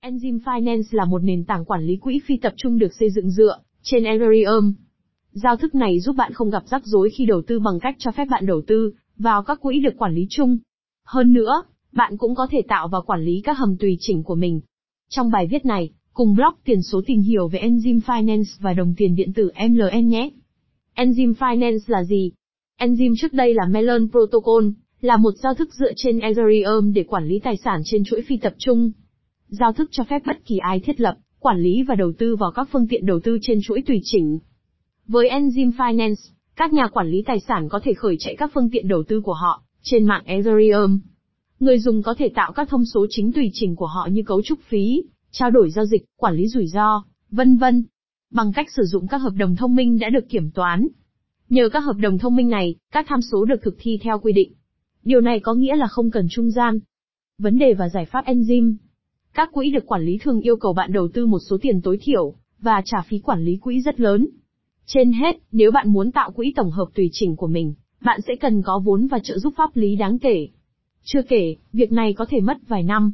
Enzyme Finance là một nền tảng quản lý quỹ phi tập trung được xây dựng dựa trên Ethereum. Giao thức này giúp bạn không gặp rắc rối khi đầu tư bằng cách cho phép bạn đầu tư vào các quỹ được quản lý chung. Hơn nữa, bạn cũng có thể tạo và quản lý các hầm tùy chỉnh của mình. Trong bài viết này, cùng blog tiền số tìm hiểu về Enzyme Finance và đồng tiền điện tử MLN nhé. Enzyme Finance là gì? Enzyme trước đây là Melon Protocol, là một giao thức dựa trên Ethereum để quản lý tài sản trên chuỗi phi tập trung. Giao thức cho phép bất kỳ ai thiết lập, quản lý và đầu tư vào các phương tiện đầu tư trên chuỗi tùy chỉnh. Với Enzyme Finance, các nhà quản lý tài sản có thể khởi chạy các phương tiện đầu tư của họ trên mạng Ethereum. Người dùng có thể tạo các thông số chính tùy chỉnh của họ như cấu trúc phí, trao đổi giao dịch, quản lý rủi ro, vân vân. Bằng cách sử dụng các hợp đồng thông minh đã được kiểm toán. Nhờ các hợp đồng thông minh này, các tham số được thực thi theo quy định. Điều này có nghĩa là không cần trung gian. Vấn đề và giải pháp enzyme. Các quỹ được quản lý thường yêu cầu bạn đầu tư một số tiền tối thiểu, và trả phí quản lý quỹ rất lớn. Trên hết, nếu bạn muốn tạo quỹ tổng hợp tùy chỉnh của mình, bạn sẽ cần có vốn và trợ giúp pháp lý đáng kể. Chưa kể, việc này có thể mất vài năm.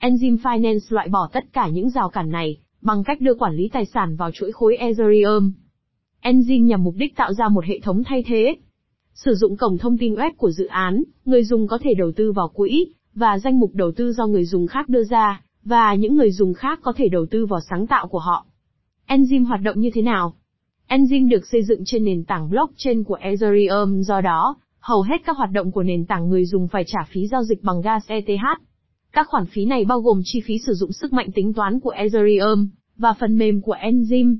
Enzyme Finance loại bỏ tất cả những rào cản này, bằng cách đưa quản lý tài sản vào chuỗi khối Ethereum. Enzyme nhằm mục đích tạo ra một hệ thống thay thế. Sử dụng cổng thông tin web của dự án, người dùng có thể đầu tư vào quỹ, và danh mục đầu tư do người dùng khác đưa ra, và những người dùng khác có thể đầu tư vào sáng tạo của họ. Enzyme hoạt động như thế nào? Enzyme được xây dựng trên nền tảng blockchain của Ethereum do đó, hầu hết các hoạt động của nền tảng người dùng phải trả phí giao dịch bằng gas ETH. Các khoản phí này bao gồm chi phí sử dụng sức mạnh tính toán của Ethereum, và phần mềm của Enzyme.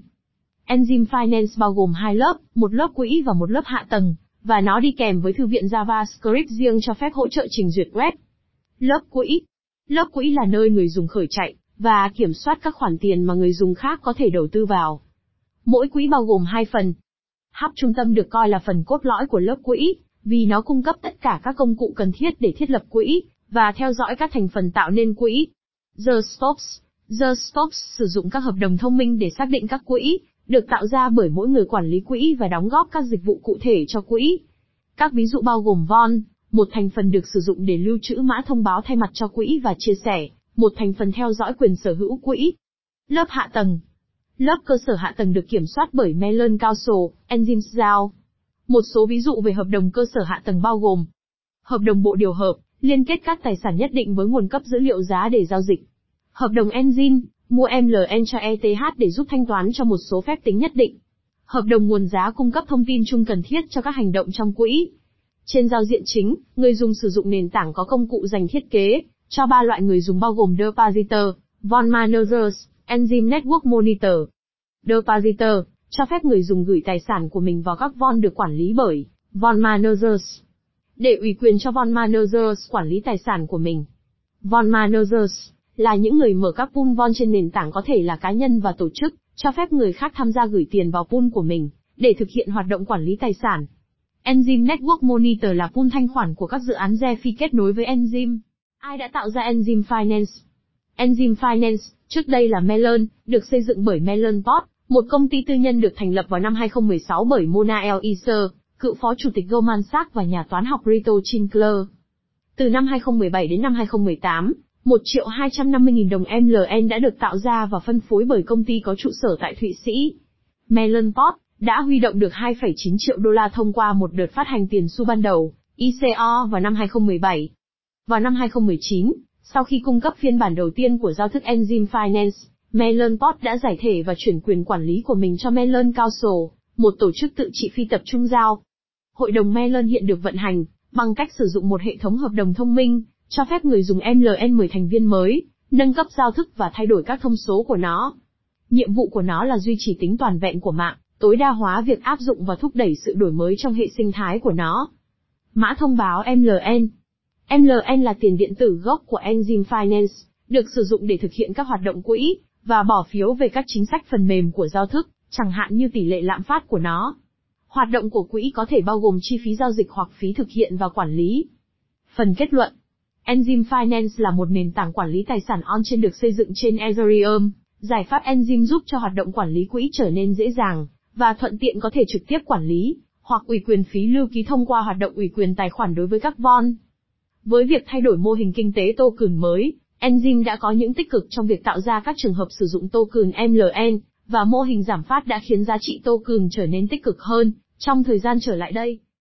Enzyme Finance bao gồm hai lớp, một lớp quỹ và một lớp hạ tầng, và nó đi kèm với thư viện JavaScript riêng cho phép hỗ trợ trình duyệt web. Lớp quỹ Lớp quỹ là nơi người dùng khởi chạy, và kiểm soát các khoản tiền mà người dùng khác có thể đầu tư vào. Mỗi quỹ bao gồm hai phần. Hub trung tâm được coi là phần cốt lõi của lớp quỹ, vì nó cung cấp tất cả các công cụ cần thiết để thiết lập quỹ, và theo dõi các thành phần tạo nên quỹ. The Stops The Stops sử dụng các hợp đồng thông minh để xác định các quỹ, được tạo ra bởi mỗi người quản lý quỹ và đóng góp các dịch vụ cụ thể cho quỹ. Các ví dụ bao gồm Von, một thành phần được sử dụng để lưu trữ mã thông báo thay mặt cho quỹ và chia sẻ, một thành phần theo dõi quyền sở hữu quỹ. Lớp hạ tầng Lớp cơ sở hạ tầng được kiểm soát bởi Melon Council, Enzymes Giao. Một số ví dụ về hợp đồng cơ sở hạ tầng bao gồm Hợp đồng bộ điều hợp, liên kết các tài sản nhất định với nguồn cấp dữ liệu giá để giao dịch. Hợp đồng Enzyme, mua MLN cho ETH để giúp thanh toán cho một số phép tính nhất định. Hợp đồng nguồn giá cung cấp thông tin chung cần thiết cho các hành động trong quỹ. Trên giao diện chính, người dùng sử dụng nền tảng có công cụ dành thiết kế cho ba loại người dùng bao gồm Depositor, Von Managers, Enzyme Network Monitor. Depositor cho phép người dùng gửi tài sản của mình vào các von được quản lý bởi Von Managers để ủy quyền cho Von Managers quản lý tài sản của mình. Von Managers là những người mở các pool Von trên nền tảng có thể là cá nhân và tổ chức, cho phép người khác tham gia gửi tiền vào pool của mình để thực hiện hoạt động quản lý tài sản. Enzyme Network Monitor là pool thanh khoản của các dự án DeFi kết nối với Enzyme. Ai đã tạo ra Enzyme Finance? Enzyme Finance, trước đây là Melon, được xây dựng bởi Melon Pot, một công ty tư nhân được thành lập vào năm 2016 bởi Mona El Iser, cựu phó chủ tịch Goldman Sachs và nhà toán học Rito Chinkler. Từ năm 2017 đến năm 2018, 1 triệu 250 nghìn đồng MLN đã được tạo ra và phân phối bởi công ty có trụ sở tại Thụy Sĩ. Melon Pot đã huy động được 2,9 triệu đô la thông qua một đợt phát hành tiền xu ban đầu, ICO vào năm 2017. Vào năm 2019, sau khi cung cấp phiên bản đầu tiên của giao thức Enzyme Finance, Melon Pot đã giải thể và chuyển quyền quản lý của mình cho Melon Council, một tổ chức tự trị phi tập trung giao. Hội đồng Melon hiện được vận hành bằng cách sử dụng một hệ thống hợp đồng thông minh, cho phép người dùng MLN 10 thành viên mới, nâng cấp giao thức và thay đổi các thông số của nó. Nhiệm vụ của nó là duy trì tính toàn vẹn của mạng, tối đa hóa việc áp dụng và thúc đẩy sự đổi mới trong hệ sinh thái của nó. Mã thông báo MLN MLN là tiền điện tử gốc của Enzyme Finance, được sử dụng để thực hiện các hoạt động quỹ, và bỏ phiếu về các chính sách phần mềm của giao thức, chẳng hạn như tỷ lệ lạm phát của nó. Hoạt động của quỹ có thể bao gồm chi phí giao dịch hoặc phí thực hiện và quản lý. Phần kết luận Enzyme Finance là một nền tảng quản lý tài sản on-chain được xây dựng trên Ethereum. Giải pháp Enzyme giúp cho hoạt động quản lý quỹ trở nên dễ dàng, và thuận tiện có thể trực tiếp quản lý, hoặc ủy quyền phí lưu ký thông qua hoạt động ủy quyền tài khoản đối với các von. Với việc thay đổi mô hình kinh tế token mới, Enzyme đã có những tích cực trong việc tạo ra các trường hợp sử dụng token MLN, và mô hình giảm phát đã khiến giá trị token trở nên tích cực hơn trong thời gian trở lại đây.